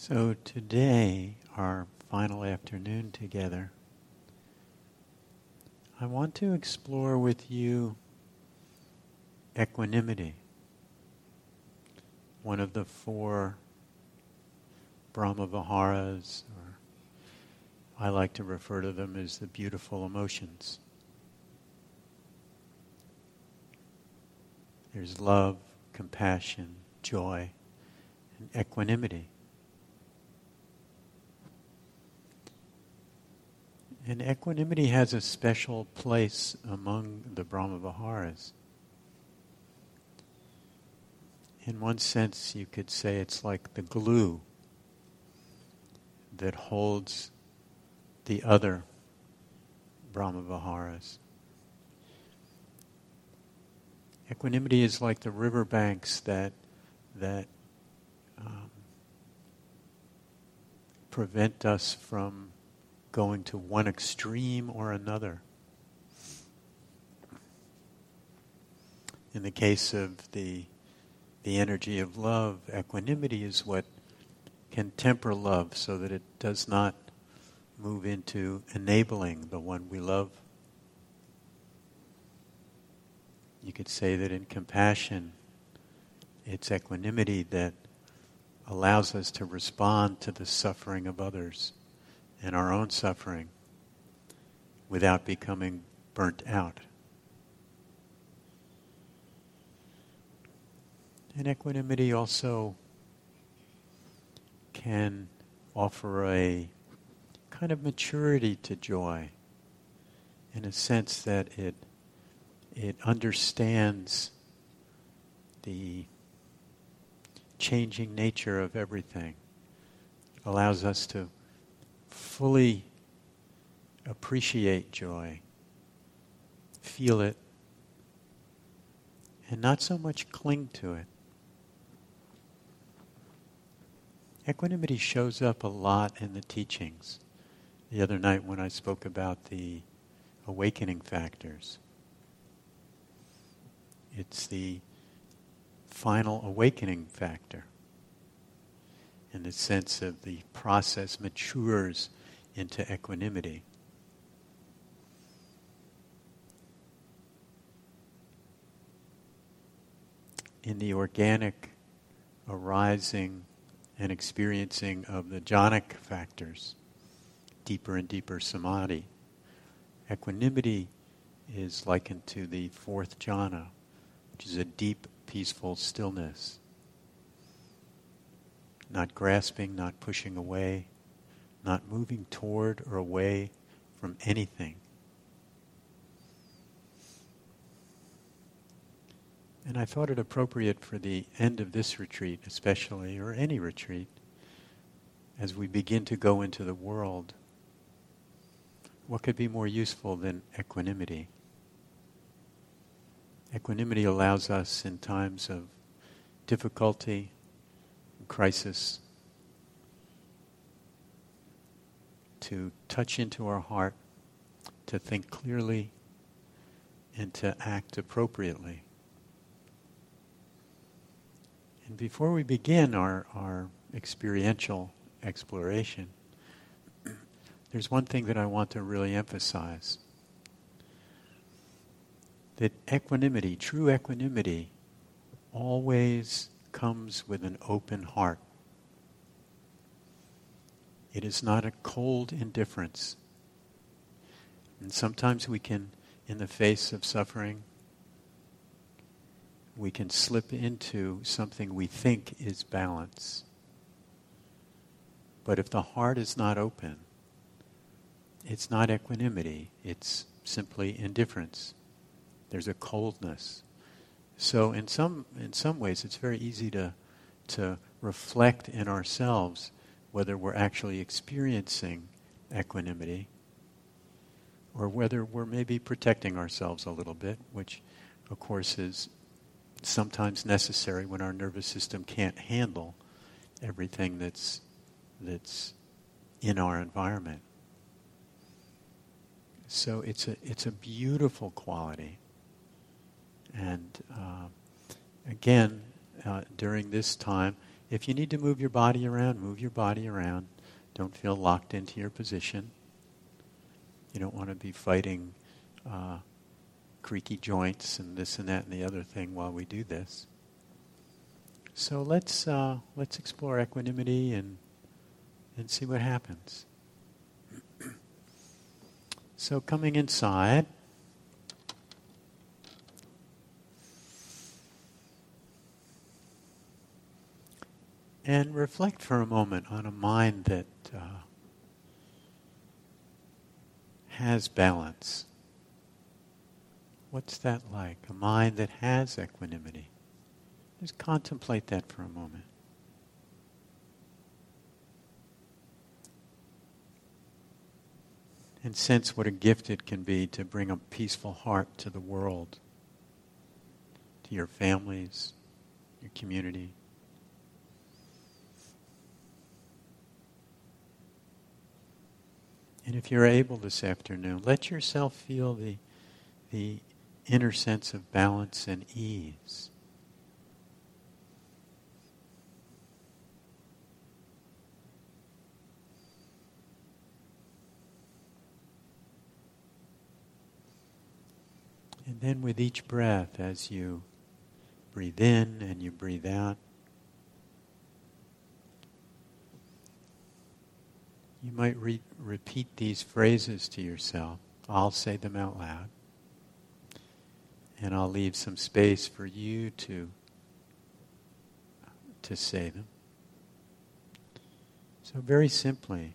So today, our final afternoon together, I want to explore with you equanimity, one of the four Brahma Viharas, or I like to refer to them as the beautiful emotions. There's love, compassion, joy, and equanimity. And equanimity has a special place among the Brahma Viharas. In one sense, you could say it's like the glue that holds the other Brahma Viharas. Equanimity is like the riverbanks that that um, prevent us from going to one extreme or another. In the case of the the energy of love, equanimity is what can temper love so that it does not move into enabling the one we love. You could say that in compassion, it's equanimity that allows us to respond to the suffering of others and our own suffering without becoming burnt out. And equanimity also can offer a kind of maturity to joy in a sense that it it understands the changing nature of everything. It allows us to fully appreciate joy, feel it, and not so much cling to it. Equanimity shows up a lot in the teachings. The other night when I spoke about the awakening factors, it's the final awakening factor in the sense of the process matures into equanimity. In the organic arising and experiencing of the jhanic factors, deeper and deeper samadhi, equanimity is likened to the fourth jhana, which is a deep, peaceful stillness not grasping, not pushing away, not moving toward or away from anything. And I thought it appropriate for the end of this retreat, especially, or any retreat, as we begin to go into the world, what could be more useful than equanimity? Equanimity allows us in times of difficulty, crisis to touch into our heart, to think clearly, and to act appropriately. And before we begin our, our experiential exploration, there's one thing that I want to really emphasize that equanimity, true equanimity, always comes with an open heart. It is not a cold indifference. And sometimes we can, in the face of suffering, we can slip into something we think is balance. But if the heart is not open, it's not equanimity, it's simply indifference. There's a coldness. So in some in some ways, it's very easy to to reflect in ourselves whether we're actually experiencing equanimity or whether we're maybe protecting ourselves a little bit, which of course is sometimes necessary when our nervous system can't handle everything that's that's in our environment. So it's a it's a beautiful quality and uh, again, uh, during this time, If you need to move your body around, move your body around. Don't feel locked into your position. You don't want to be fighting uh, creaky joints and this and that and the other thing while we do this. So let's uh, let's explore equanimity and and see what happens. so coming inside. And reflect for a moment on a mind that uh, has balance. What's that like? A mind that has equanimity. Just contemplate that for a moment. And sense what a gift it can be to bring a peaceful heart to the world, to your families, your community. And if you're able this afternoon, let yourself feel the, the inner sense of balance and ease. And then with each breath, as you breathe in and you breathe out, you might re- repeat these phrases to yourself. I'll say them out loud. And I'll leave some space for you to, to say them. So, very simply,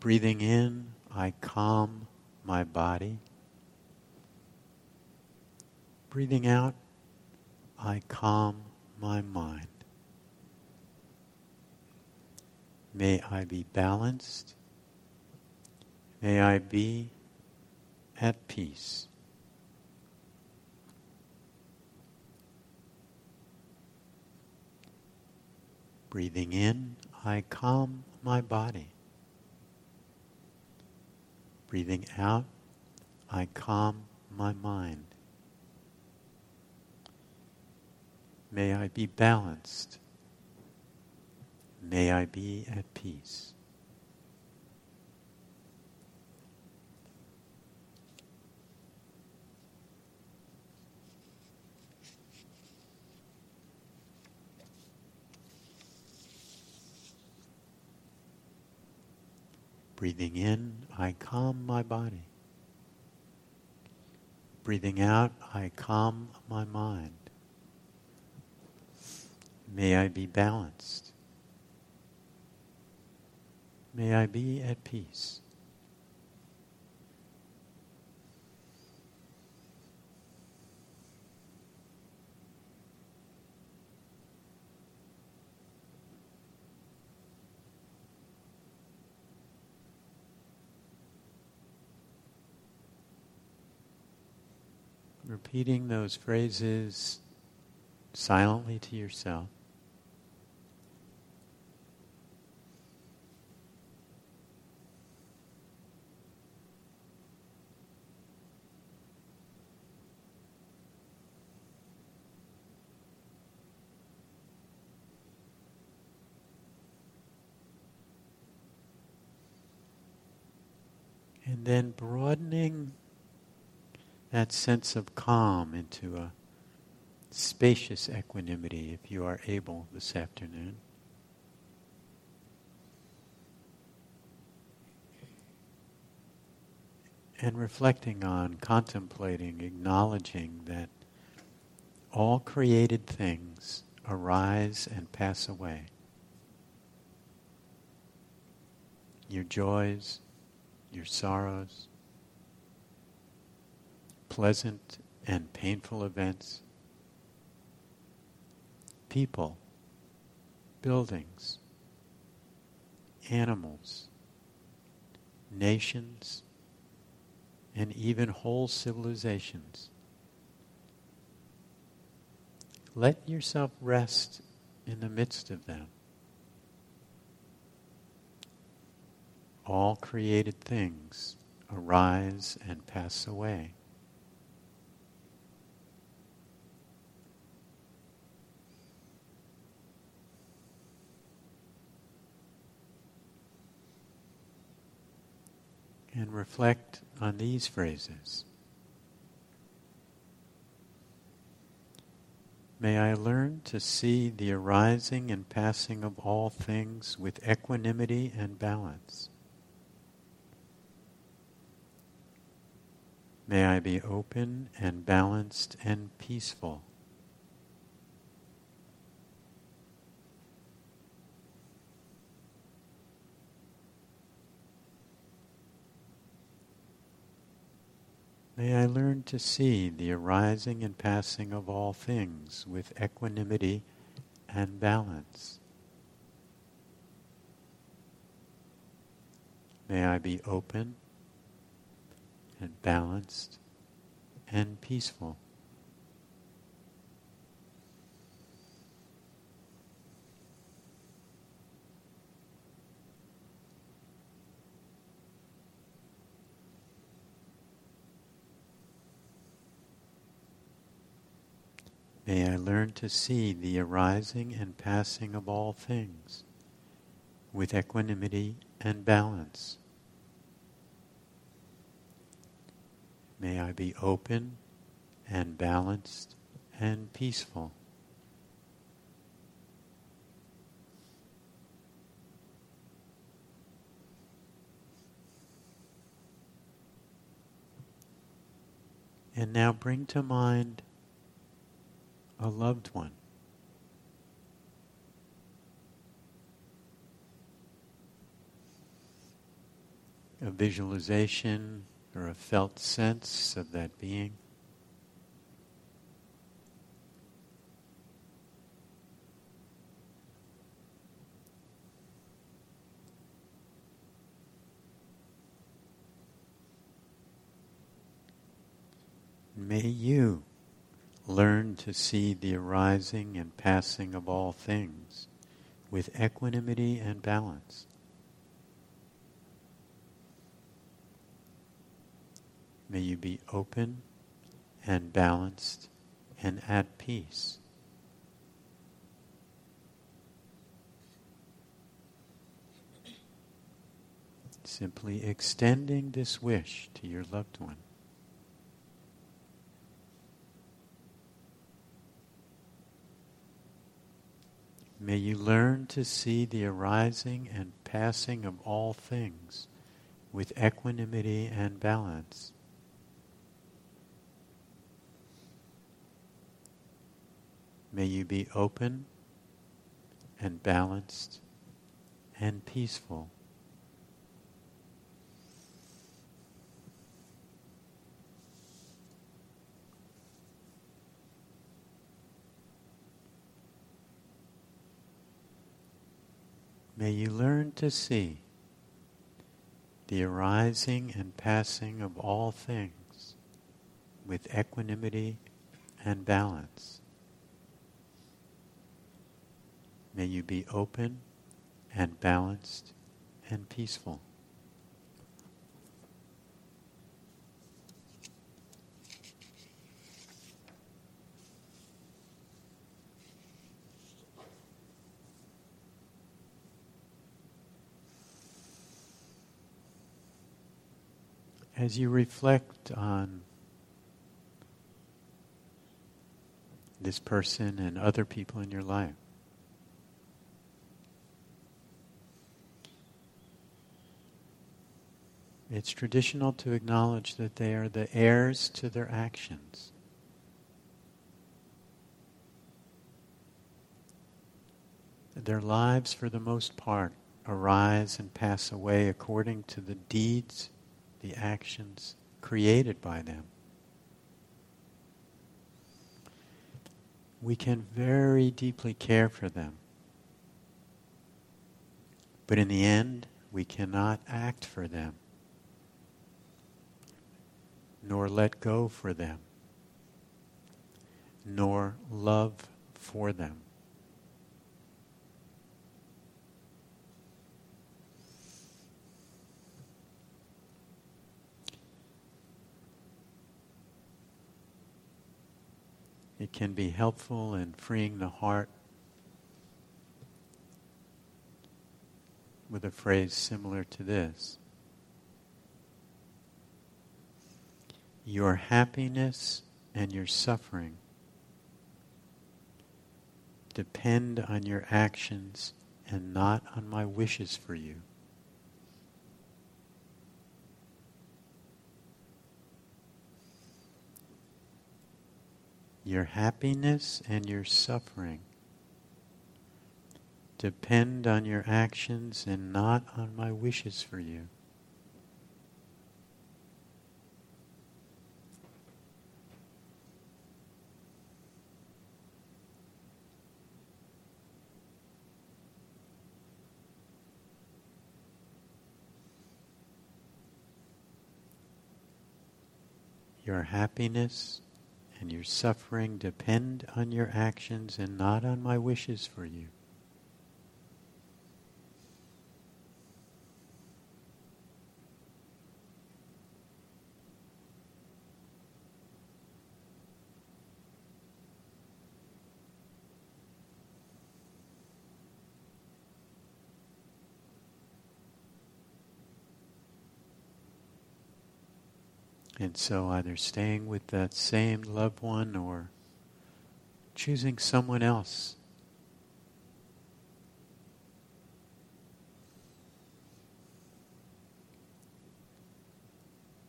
breathing in, I calm my body. Breathing out, I calm my mind. May I be balanced. May I be at peace. Breathing in, I calm my body. Breathing out, I calm my mind. May I be balanced. May I be at peace. Breathing in, I calm my body. Breathing out, I calm my mind. May I be balanced. May I be at peace. Repeating those phrases silently to yourself. Then broadening that sense of calm into a spacious equanimity if you are able this afternoon. And reflecting on, contemplating, acknowledging that all created things arise and pass away. Your joys, your sorrows, pleasant and painful events, people, buildings, animals, nations, and even whole civilizations. Let yourself rest in the midst of them. all created things arise and pass away. And reflect on these phrases. May I learn to see the arising and passing of all things with equanimity and balance. May I be open and balanced and peaceful. May I learn to see the arising and passing of all things with equanimity and balance. May I be open and balanced and peaceful. May I learn to see the arising and passing of all things with equanimity and balance. May I be open and balanced and peaceful. And now bring to mind a loved one. A visualization or a felt sense of that being. May you learn to see the arising and passing of all things with equanimity and balance. May you be open and balanced and at peace. Simply extending this wish to your loved one. May you learn to see the arising and passing of all things with equanimity and balance. May you be open and balanced and peaceful. May you learn to see the arising and passing of all things with equanimity and balance. May you be open and balanced and peaceful. as you reflect on this person and other people in your life, it's traditional to acknowledge that they are the heirs to their actions. Their lives, for the most part, arise and pass away according to the deeds the actions created by them. We can very deeply care for them. But in the end, we cannot act for them, nor let go for them, nor love for them. It can be helpful in freeing the heart with a phrase similar to this. Your happiness and your suffering depend on your actions and not on my wishes for you. Your happiness and your suffering depend on your actions and not on my wishes for you. Your happiness and your suffering depend on your actions and not on my wishes for you. And so either staying with that same loved one or choosing someone else.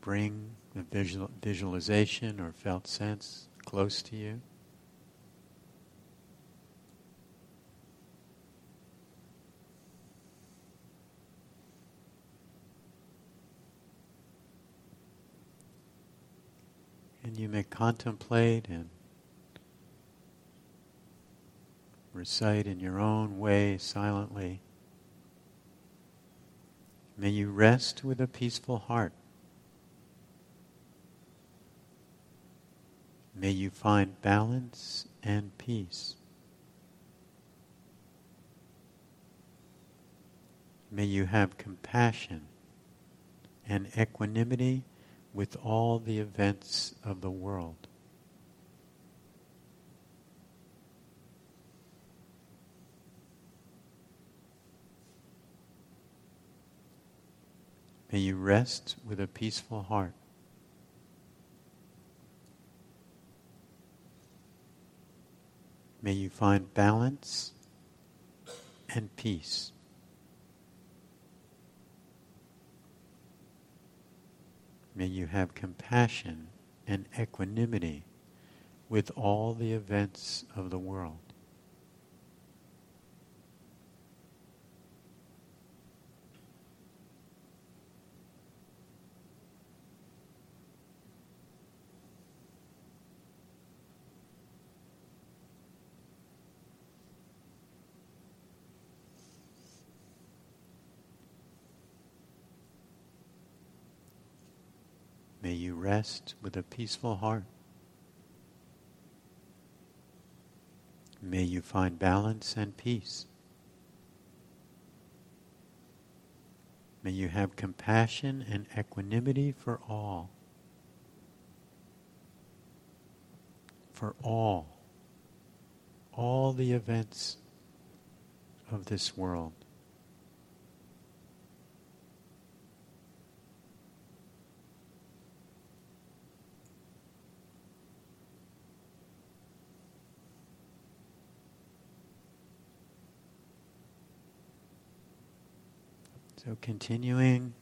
Bring the visual, visualization or felt sense close to you. And you may contemplate and recite in your own way silently. May you rest with a peaceful heart. May you find balance and peace. May you have compassion and equanimity with all the events of the world. May you rest with a peaceful heart. May you find balance and peace. May you have compassion and equanimity with all the events of the world. May you rest with a peaceful heart. May you find balance and peace. May you have compassion and equanimity for all. For all. All the events of this world. So continuing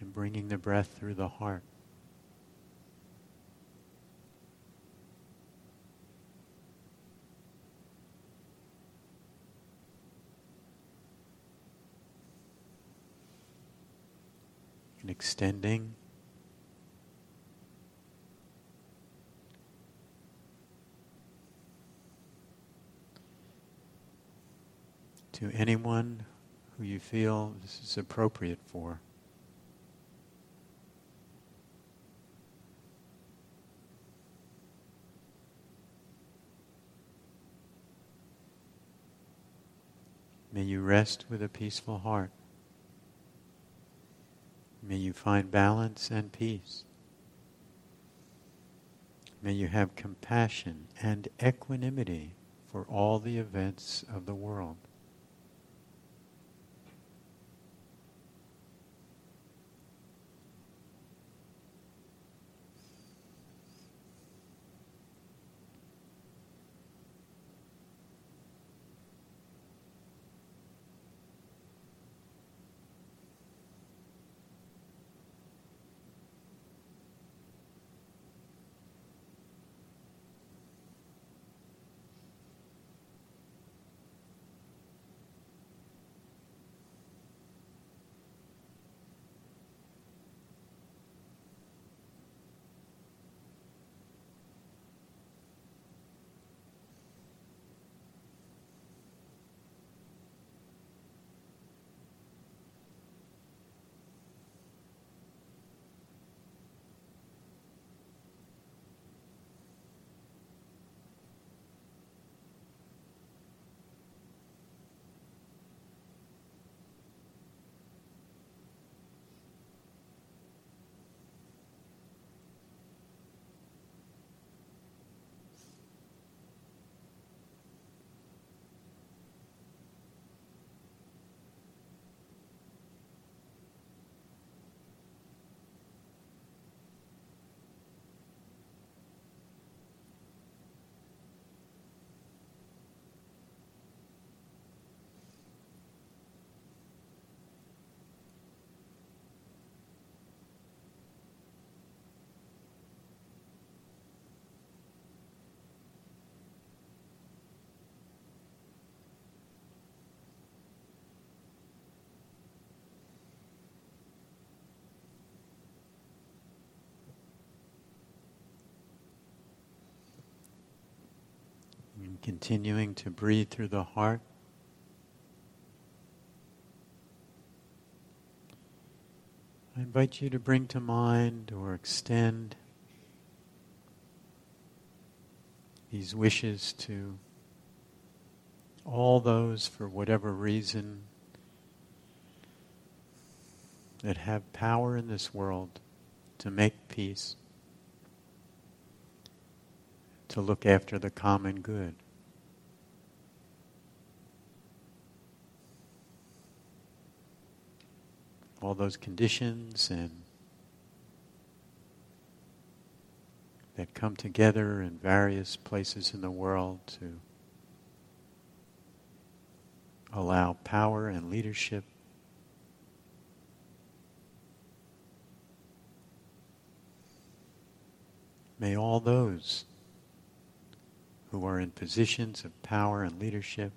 and bringing the breath through the heart. And extending to anyone who you feel this is appropriate for. May you rest with a peaceful heart. May you find balance and peace. May you have compassion and equanimity for all the events of the world. Continuing to breathe through the heart. I invite you to bring to mind or extend these wishes to all those, for whatever reason, that have power in this world to make peace, to look after the common good. All those conditions and that come together in various places in the world to allow power and leadership. May all those who are in positions of power and leadership,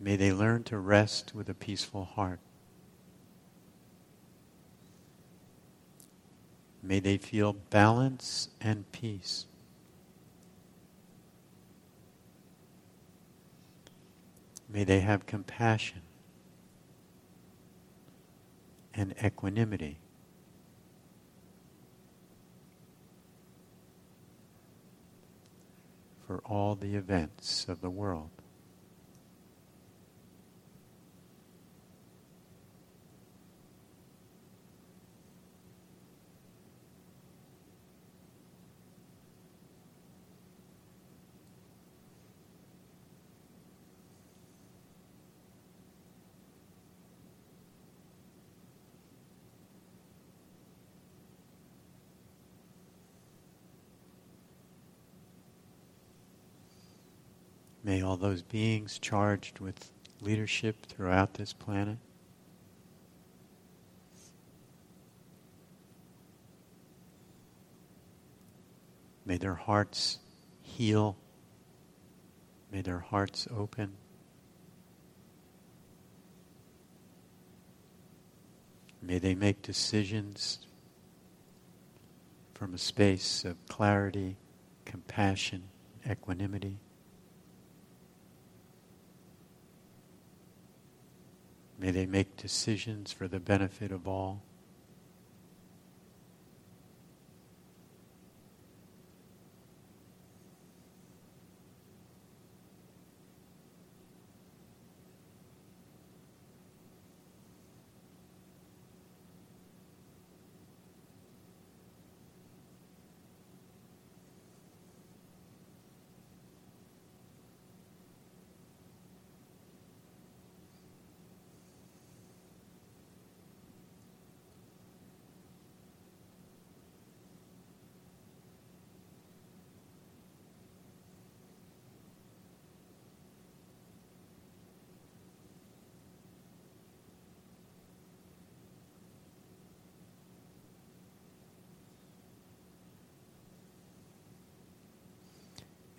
may they learn to rest with a peaceful heart. May they feel balance and peace. May they have compassion and equanimity. For all the events of the world. Those beings charged with leadership throughout this planet May their hearts heal. May their hearts open. May they make decisions from a space of clarity, compassion, equanimity. May they make decisions for the benefit of all.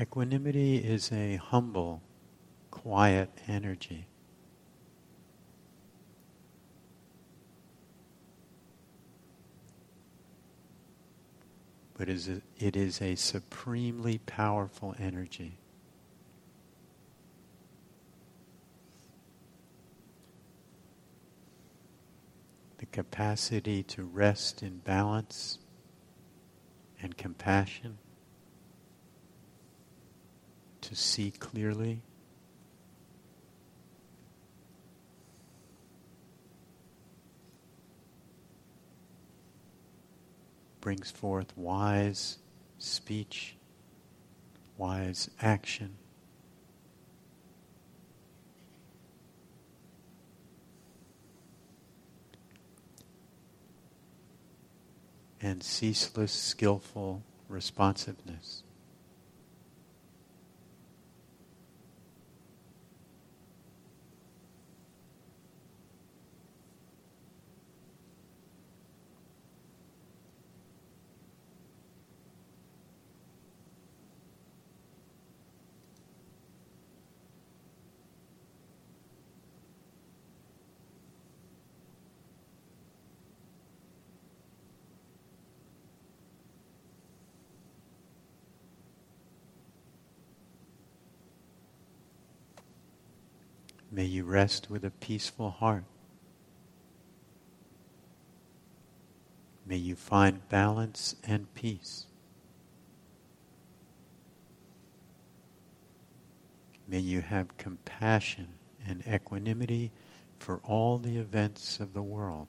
Equanimity is a humble, quiet energy. But it is a supremely powerful energy. The capacity to rest in balance and compassion to see clearly. Brings forth wise speech, wise action. and ceaseless, skillful responsiveness. May you rest with a peaceful heart. May you find balance and peace. May you have compassion and equanimity for all the events of the world.